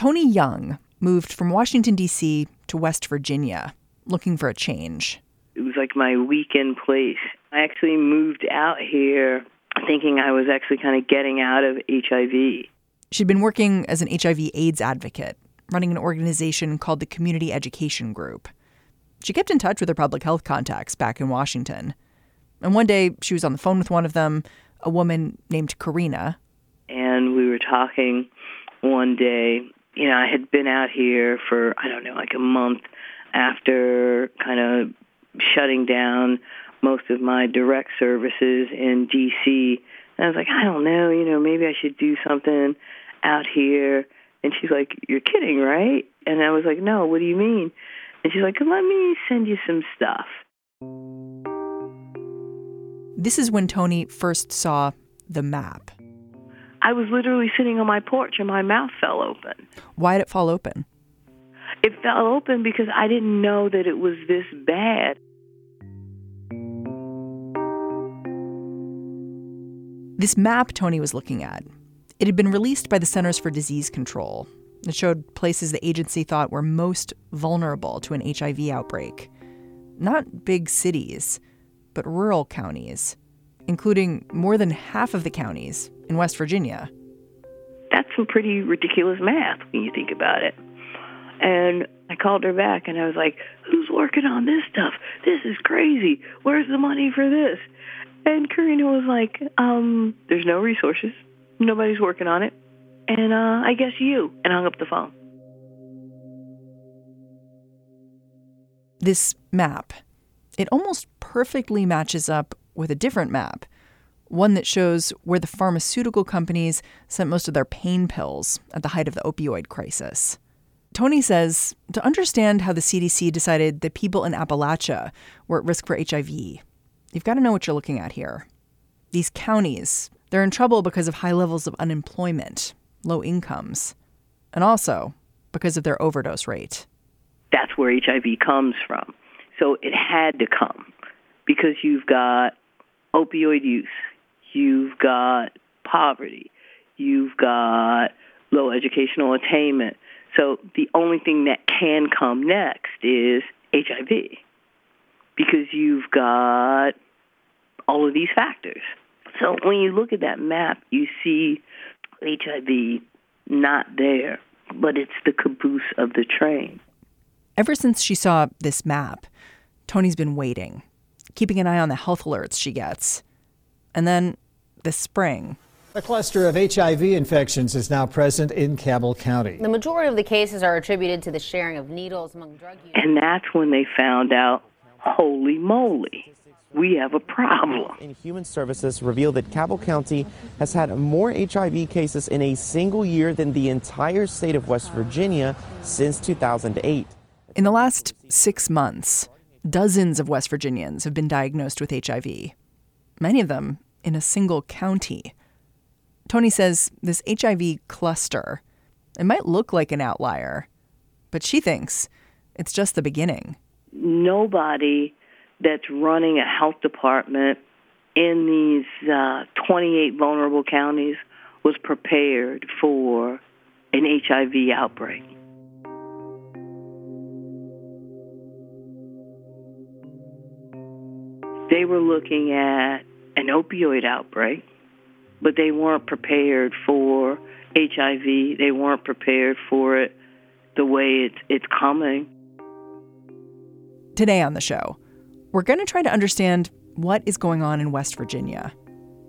Toni Young moved from Washington, D.C. to West Virginia looking for a change. It was like my weekend place. I actually moved out here thinking I was actually kind of getting out of HIV. She'd been working as an HIV AIDS advocate, running an organization called the Community Education Group. She kept in touch with her public health contacts back in Washington. And one day she was on the phone with one of them, a woman named Karina. And we were talking one day. You know, I had been out here for, I don't know, like a month after kind of shutting down most of my direct services in D.C. And I was like, I don't know, you know, maybe I should do something out here. And she's like, You're kidding, right? And I was like, No, what do you mean? And she's like, Let me send you some stuff. This is when Toni first saw the map. I was literally sitting on my porch and my mouth fell open. Why did it fall open? It fell open because I didn't know that it was this bad. This map Toni was looking at, it had been released by the Centers for Disease Control. It showed places the agency thought were most vulnerable to an HIV outbreak. Not big cities, but rural counties, including more than half of the counties in West Virginia. That's some pretty ridiculous math when you think about it. And I called her back and I was like, Who's working on this stuff? This is crazy. Where's the money for this? And Karina was like, um, There's no resources. Nobody's working on it. And uh, I guess you. And hung up the phone. This map, it almost perfectly matches up with a different map, one that shows where the pharmaceutical companies sent most of their pain pills at the height of the opioid crisis. Toni says to understand how the CDC decided that people in Appalachia were at risk for HIV, you've got to know what you're looking at here. These counties, they're in trouble because of high levels of unemployment, low incomes, and also because of their overdose rate. That's where HIV comes from. So it had to come because you've got opioid use, you've got poverty, you've got low educational attainment. So the only thing that can come next is HIV because you've got all of these factors. So when you look at that map, you see HIV not there, but it's the caboose of the train. Ever since she saw this map, Toni's been waiting, keeping an eye on the health alerts she gets. And then this spring, a cluster of HIV infections is now present in Cabell County. The majority of the cases are attributed to the sharing of needles among drug users. And that's when they found out, holy moly, we have a problem. In Human Services revealed that Cabell County has had more HIV cases in a single year than the entire state of West Virginia since 2008. In the last six months, dozens of West Virginians have been diagnosed with HIV, many of them in a single county. Toni says this HIV cluster, it might look like an outlier, but she thinks it's just the beginning. Nobody that's running a health department in these uh, 28 vulnerable counties was prepared for an HIV outbreak. They were looking at an opioid outbreak but they weren't prepared for HIV. They weren't prepared for it the way it's it's coming. Today on the show, we're going to try to understand what is going on in West Virginia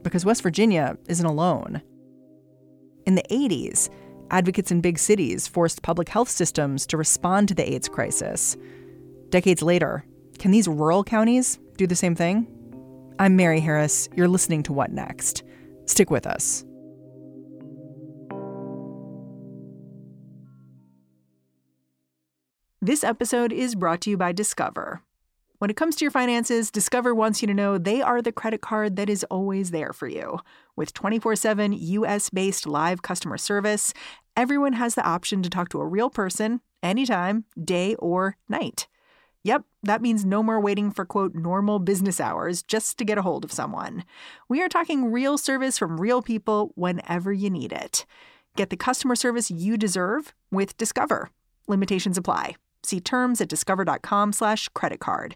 because West Virginia isn't alone. In the 80s, advocates in big cities forced public health systems to respond to the AIDS crisis. Decades later, can these rural counties do the same thing? I'm Mary Harris. You're listening to What Next? Stick with us. This episode is brought to you by Discover. When it comes to your finances, Discover wants you to know they are the credit card that is always there for you. With 24 7 US based live customer service, everyone has the option to talk to a real person anytime, day or night. Yep, that means no more waiting for quote normal business hours just to get a hold of someone. We are talking real service from real people whenever you need it. Get the customer service you deserve with Discover. Limitations apply. See terms at discover.com slash credit card.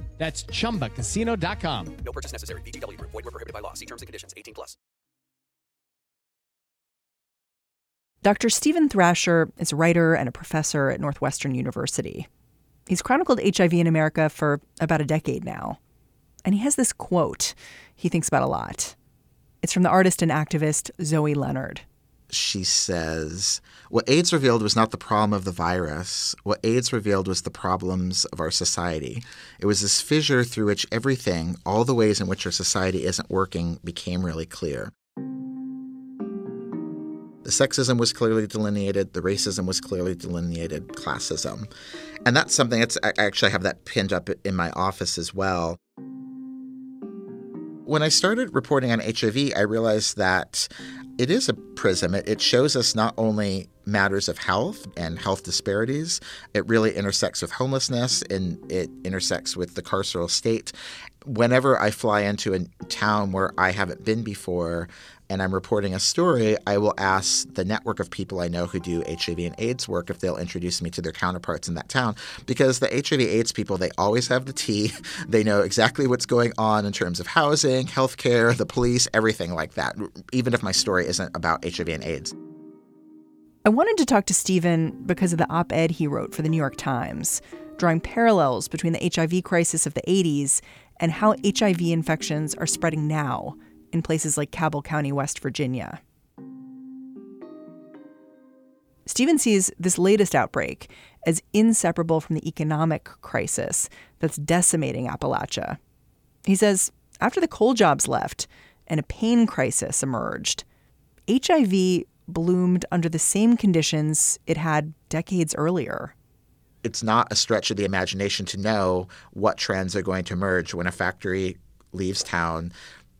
That's ChumbaCasino.com. No purchase necessary. VGW Group. Void were prohibited by law. See terms and conditions. 18 plus. Dr. Stephen Thrasher is a writer and a professor at Northwestern University. He's chronicled HIV in America for about a decade now. And he has this quote he thinks about a lot. It's from the artist and activist Zoe Leonard she says, What AIDS revealed was not the problem of the virus. What AIDS revealed was the problems of our society. It was this fissure through which everything, all the ways in which our society isn't working, became really clear. The sexism was clearly delineated, the racism was clearly delineated, classism. And that's something that's, I actually have that pinned up in my office as well. When I started reporting on HIV, I realized that it is a prism. It, it shows us not only matters of health and health disparities, it really intersects with homelessness and it intersects with the carceral state. Whenever I fly into a town where I haven't been before, and I'm reporting a story, I will ask the network of people I know who do HIV and AIDS work if they'll introduce me to their counterparts in that town. Because the HIV AIDS people, they always have the tea. They know exactly what's going on in terms of housing, healthcare, the police, everything like that, even if my story isn't about HIV and AIDS. I wanted to talk to Stephen because of the op ed he wrote for the New York Times, drawing parallels between the HIV crisis of the 80s and how HIV infections are spreading now in places like Cabell County, West Virginia. Stephen sees this latest outbreak as inseparable from the economic crisis that's decimating Appalachia. He says after the coal jobs left and a pain crisis emerged, HIV bloomed under the same conditions it had decades earlier. It's not a stretch of the imagination to know what trends are going to emerge when a factory leaves town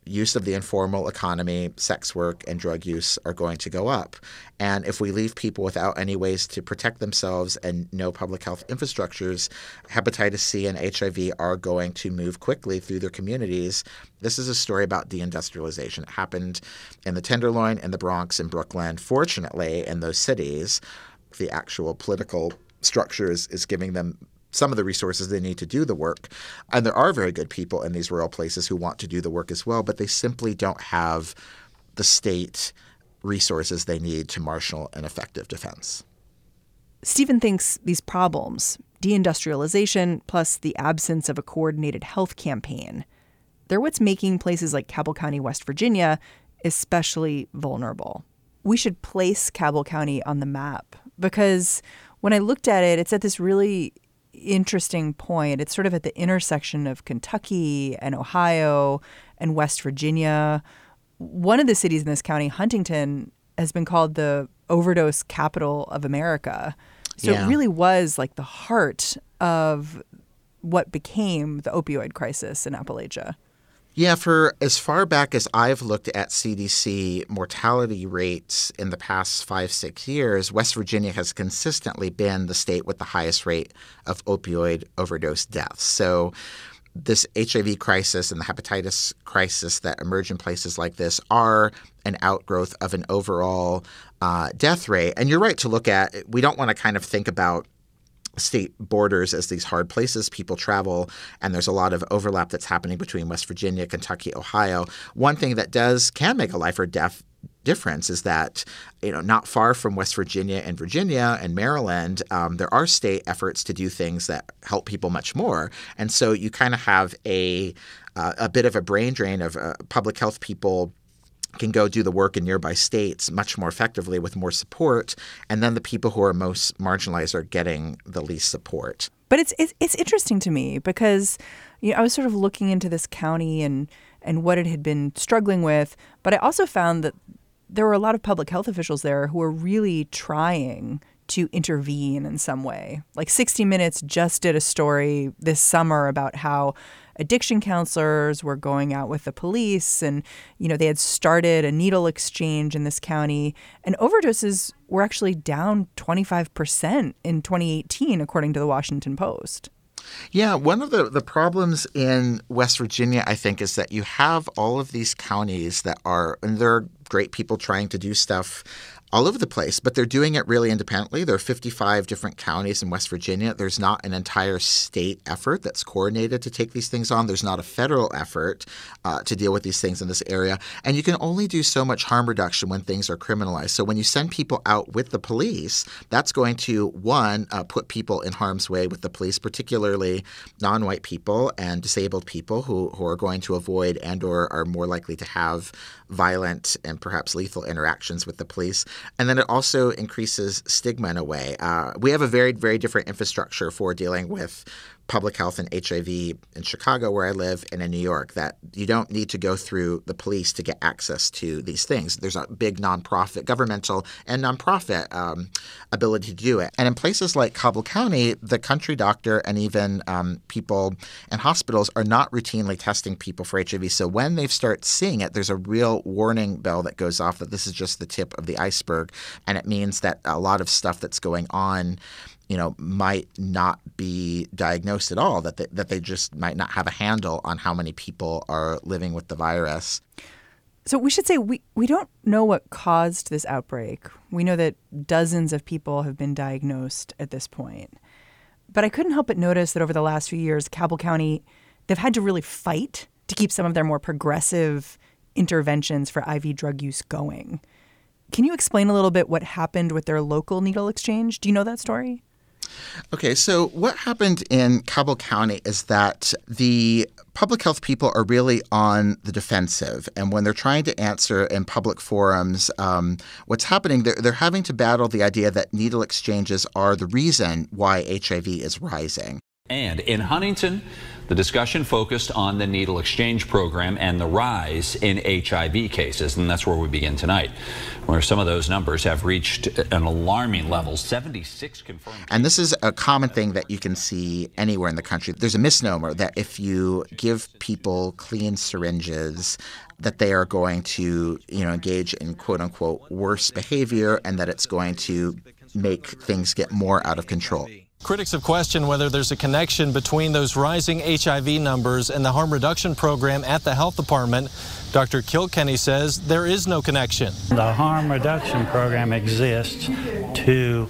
use of the informal economy, sex work, and drug use are going to go up. And if we leave people without any ways to protect themselves and no public health infrastructures, hepatitis C and HIV are going to move quickly through their communities. This is a story about deindustrialization. It happened in the Tenderloin, in the Bronx, in Brooklyn. Fortunately, in those cities, the actual political structure is, is giving them some of the resources they need to do the work. And there are very good people in these rural places who want to do the work as well, but they simply don't have the state resources they need to marshal an effective defense. Stephen thinks these problems, deindustrialization plus the absence of a coordinated health campaign, they're what's making places like Cabell County, West Virginia, especially vulnerable. We should place Cabell County on the map because when I looked at it, it's at this really interesting point. It's sort of at the intersection of Kentucky and Ohio and West Virginia. One of the cities in this county, Huntington, has been called the overdose capital of America. So yeah. it really was like the heart of what became the opioid crisis in Appalachia. Yeah, for as far back as I've looked at CDC mortality rates in the past five, six years, West Virginia has consistently been the state with the highest rate of opioid overdose deaths. So, this HIV crisis and the hepatitis crisis that emerge in places like this are an outgrowth of an overall uh, death rate. And you're right to look at, we don't want to kind of think about state borders as these hard places people travel and there's a lot of overlap that's happening between West Virginia, Kentucky, Ohio. One thing that does can make a life or death difference is that you know not far from West Virginia and Virginia and Maryland, um, there are state efforts to do things that help people much more, and so you kind of have a uh, a bit of a brain drain of uh, public health people can go do the work in nearby states much more effectively with more support, and then the people who are most marginalized are getting the least support. But it's it's, it's interesting to me because you know I was sort of looking into this county and and what it had been struggling with, but I also found that there were a lot of public health officials there who were really trying to intervene in some way. Like 60 Minutes just did a story this summer about how addiction counselors were going out with the police and you know they had started a needle exchange in this county and overdoses were actually down 25% in 2018 according to the Washington Post. Yeah, one of the, the problems in West Virginia, I think, is that you have all of these counties that are, and there are great people trying to do stuff all over the place, but they're doing it really independently. There are 55 different counties in West Virginia. There's not an entire state effort that's coordinated to take these things on. There's not a federal effort uh, to deal with these things in this area. And you can only do so much harm reduction when things are criminalized. So when you send people out with the police, that's going to, one, uh, put people in harm's way with the police, particularly non white people and disabled people who, who are going to avoid and or are more likely to have violent and perhaps lethal interactions with the police. And then it also increases stigma in a way. Uh, we have a very, very different infrastructure for dealing with public health and HIV in Chicago, where I live, and in New York, that you don't need to go through the police to get access to these things. There's a big nonprofit, governmental and nonprofit um, ability to do it. And in places like Cabell County, the country doctor and even um, people in hospitals are not routinely testing people for HIV. So when they start seeing it, there's a real warning bell that goes off that this is just the tip of the iceberg. And it means that a lot of stuff that's going on you know, might not be diagnosed at all, that they, that they just might not have a handle on how many people are living with the virus. So we should say we, we don't know what caused this outbreak. We know that dozens of people have been diagnosed at this point. But I couldn't help but notice that over the last few years, Cabell County, they've had to really fight to keep some of their more progressive interventions for IV drug use going. Can you explain a little bit what happened with their local needle exchange? Do you know that story? Okay, so what happened in Cabell County is that the public health people are really on the defensive. And when they're trying to answer in public forums um, what's happening, they're, they're having to battle the idea that needle exchanges are the reason why HIV is rising. And in Huntington, the discussion focused on the needle exchange program and the rise in HIV cases, and that's where we begin tonight, where some of those numbers have reached an alarming level 76 confirmed. And this is a common thing that you can see anywhere in the country. There's a misnomer that if you give people clean syringes, that they are going to, you know, engage in quote unquote worse behavior and that it's going to make things get more out of control. Critics have questioned whether there's a connection between those rising HIV numbers and the harm reduction program at the health department. Dr. Kilkenny says there is no connection. The harm reduction program exists to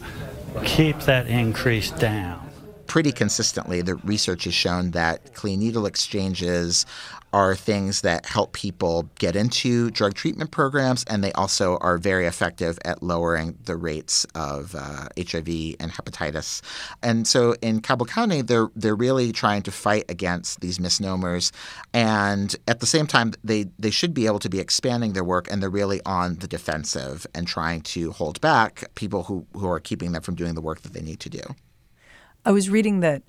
keep that increase down pretty consistently, the research has shown that clean needle exchanges are things that help people get into drug treatment programs, and they also are very effective at lowering the rates of uh, HIV and hepatitis. And so in Cabell County, they're they're really trying to fight against these misnomers, and at the same time, they they should be able to be expanding their work, and they're really on the defensive and trying to hold back people who who are keeping them from doing the work that they need to do. I was reading that,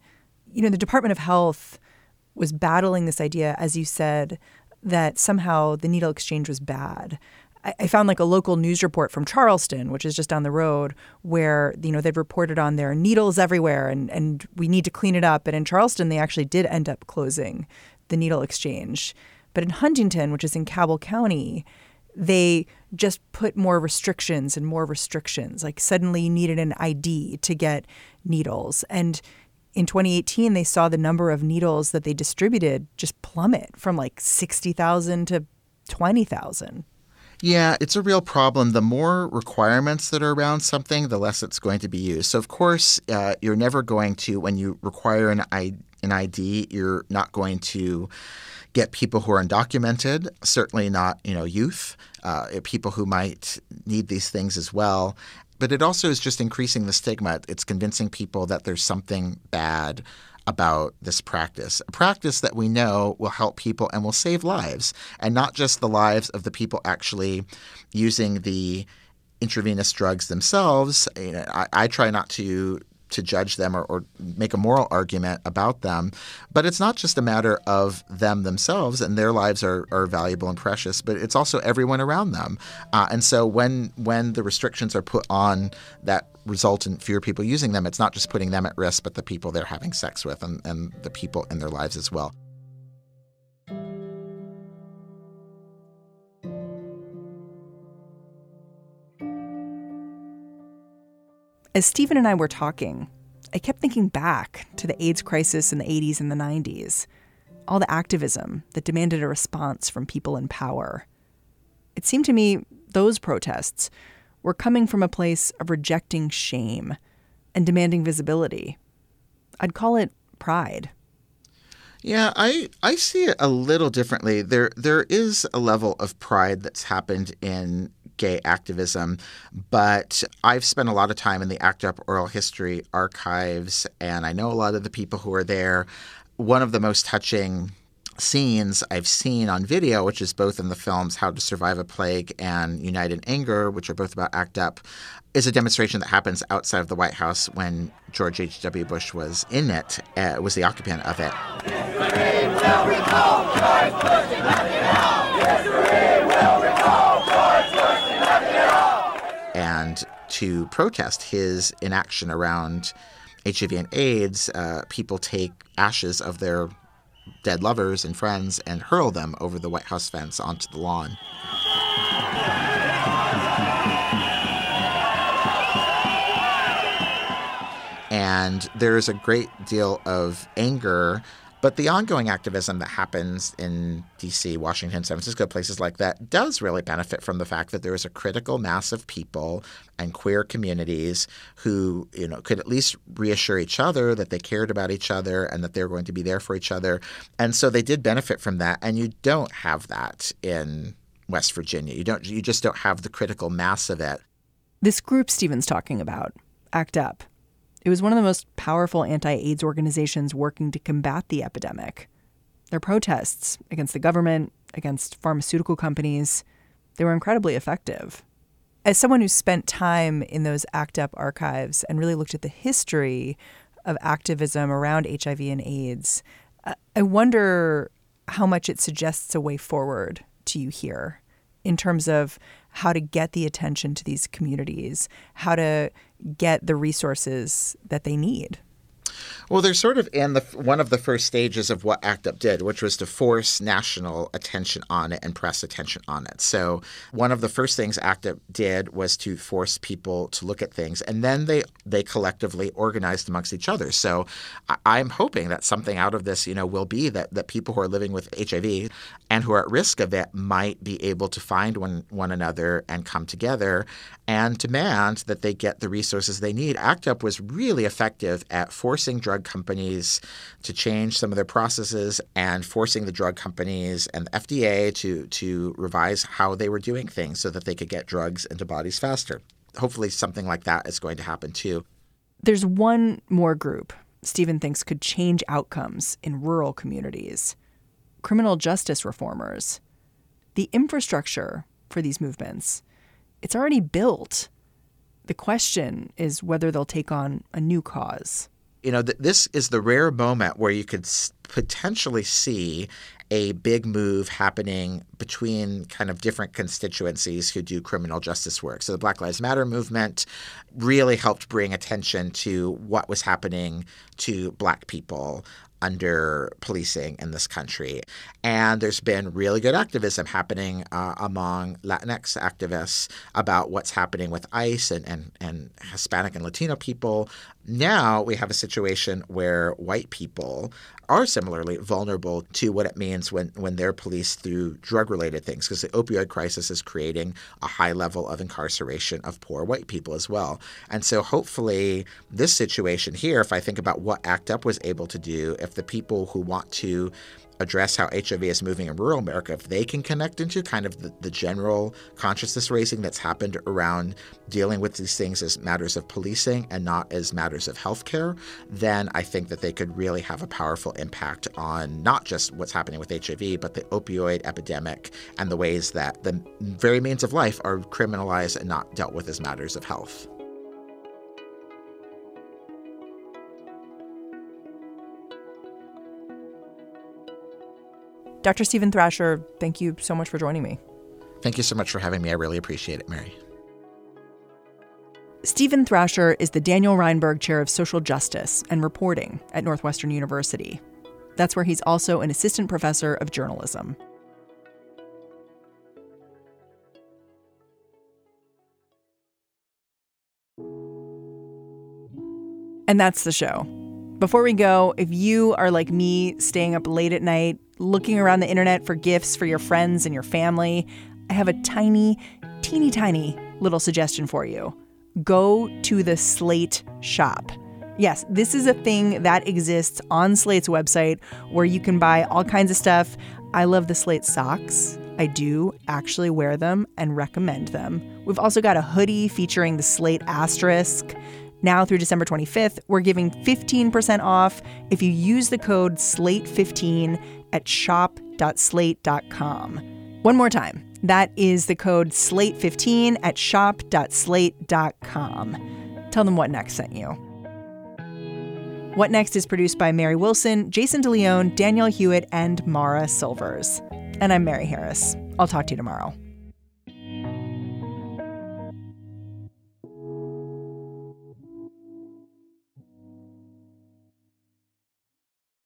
you know, the Department of Health was battling this idea, as you said, that somehow the needle exchange was bad. I, found like a local news report from Charleston, which is just down the road, where you know they'd reported on their needles everywhere, and and we need to clean it up. And in Charleston, they actually did end up closing the needle exchange. But in Huntington, which is in Cabell County, they just put more restrictions and more restrictions. Like suddenly you needed an ID to get needles. And in 2018, they saw the number of needles that they distributed just plummet from like 60,000 to 20,000. Yeah, it's a real problem. The more requirements that are around something, the less it's going to be used. So, of course, uh, you're never going to, when you require an an ID. You're not going to get people who are undocumented, certainly not, you know, youth, uh, people who might need these things as well. But it also is just increasing the stigma. It's convincing people that there's something bad about this practice, a practice that we know will help people and will save lives, and not just the lives of the people actually using the intravenous drugs themselves. You know, I, I try not to to judge them or, or, make a moral argument about them. But it's not just a matter of them themselves, and their lives are, are valuable and precious, but it's also everyone around them. Uh, and so when when the restrictions are put on that result in fewer people using them, it's not just putting them at risk, but the people they're having sex with and, and the people in their lives as well. As Stephen and I were talking, I kept thinking back to the AIDS crisis in the 80s and the 90s, all the activism that demanded a response from people in power. It seemed to me those protests were coming from a place of rejecting shame and demanding visibility. I'd call it pride. Yeah, I I see it a little differently. There there is a level of pride that's happened in gay activism, but I've spent a lot of time in the ACT UP Oral History archives, and I know a lot of the people who are there. One of the most touching scenes I've seen on video, which is both in the films How to Survive a Plague and United in Anger, which are both about ACT UP, is a demonstration that happens outside of the White House when George H.W. Bush was in it, uh, was the occupant of it. And to protest his inaction around HIV and AIDS, uh, people take ashes of their dead lovers and friends and hurl them over the White House fence onto the lawn. And there's a great deal of anger but the ongoing activism that happens in DC, Washington, San Francisco, places like that does really benefit from the fact that there is a critical mass of people and queer communities who, you know, could at least reassure each other that they cared about each other and that they're going to be there for each other. And so they did benefit from that. And you don't have that in West Virginia. You don't you just don't have the critical mass of it. This group Stephen's talking about, ACT UP, it was one of the most powerful anti AIDS organizations working to combat the epidemic. Their protests against the government, against pharmaceutical companies, they were incredibly effective. As someone who spent time in those ACT UP archives and really looked at the history of activism around HIV and AIDS, I wonder how much it suggests a way forward to you here in terms of how to get the attention to these communities, how to get the resources that they need. Well, they're sort of in the one of the first stages of what ACT UP did, which was to force national attention on it and press attention on it. So one of the first things ACT UP did was to force people to look at things, and then they they collectively organized amongst each other. So I'm hoping that something out of this, you know, will be that that people who are living with HIV and who are at risk of it might be able to find one one another and come together and demand that they get the resources they need. ACT UP was really effective at forcing drug companies to change some of their processes and forcing the drug companies and the FDA to to revise how they were doing things so that they could get drugs into bodies faster. Hopefully something like that is going to happen too. There's one more group Stephen thinks could change outcomes in rural communities. Criminal justice reformers. The infrastructure for these movements it's already built. The question is whether they'll take on a new cause. You know, th- this is the rare moment where you could s- potentially see a big move happening between kind of different constituencies who do criminal justice work. So the Black Lives Matter movement really helped bring attention to what was happening to black people under policing in this country. And there's been really good activism happening uh, among Latinx activists about what's happening with ICE and, and, and Hispanic and Latino people. Now we have a situation where white people are similarly vulnerable to what it means when, when they're policed through drug related things, because the opioid crisis is creating a high level of incarceration of poor white people as well. And so hopefully, this situation here, if I think about what ACT UP was able to do, if the people who want to address how HIV is moving in rural America, if they can connect into kind of the, the, general consciousness raising that's happened around dealing with these things as matters of policing and not as matters of healthcare, then I think that they could really have a powerful impact on not just what's happening with HIV, but the opioid epidemic and the ways that the very means of life are criminalized and not dealt with as matters of health. Dr. Stephen Thrasher, thank you so much for joining me. Thank you so much for having me. I really appreciate it, Mary. Stephen Thrasher is the Daniel Renberg Chair of Social Justice and Reporting at Northwestern University. That's where he's also an assistant professor of journalism. And that's the show. Before we go, if you are like me, staying up late at night, looking around the internet for gifts for your friends and your family, I have a tiny, teeny tiny little suggestion for you. Go to the Slate shop. Yes, this is a thing that exists on Slate's website where you can buy all kinds of stuff. I love the Slate socks. I do actually wear them and recommend them. We've also got a hoodie featuring the Slate asterisk. Now through December 25th, we're giving 15% off if you use the code SLATE15 at shop.slate.com. One more time. That is the code SLATE15 at shop.slate.com. Tell them What Next sent you. What Next is produced by Mary Wilson, Jason DeLeon, Danielle Hewitt, and Mara Silvers. And I'm Mary Harris. I'll talk to you tomorrow.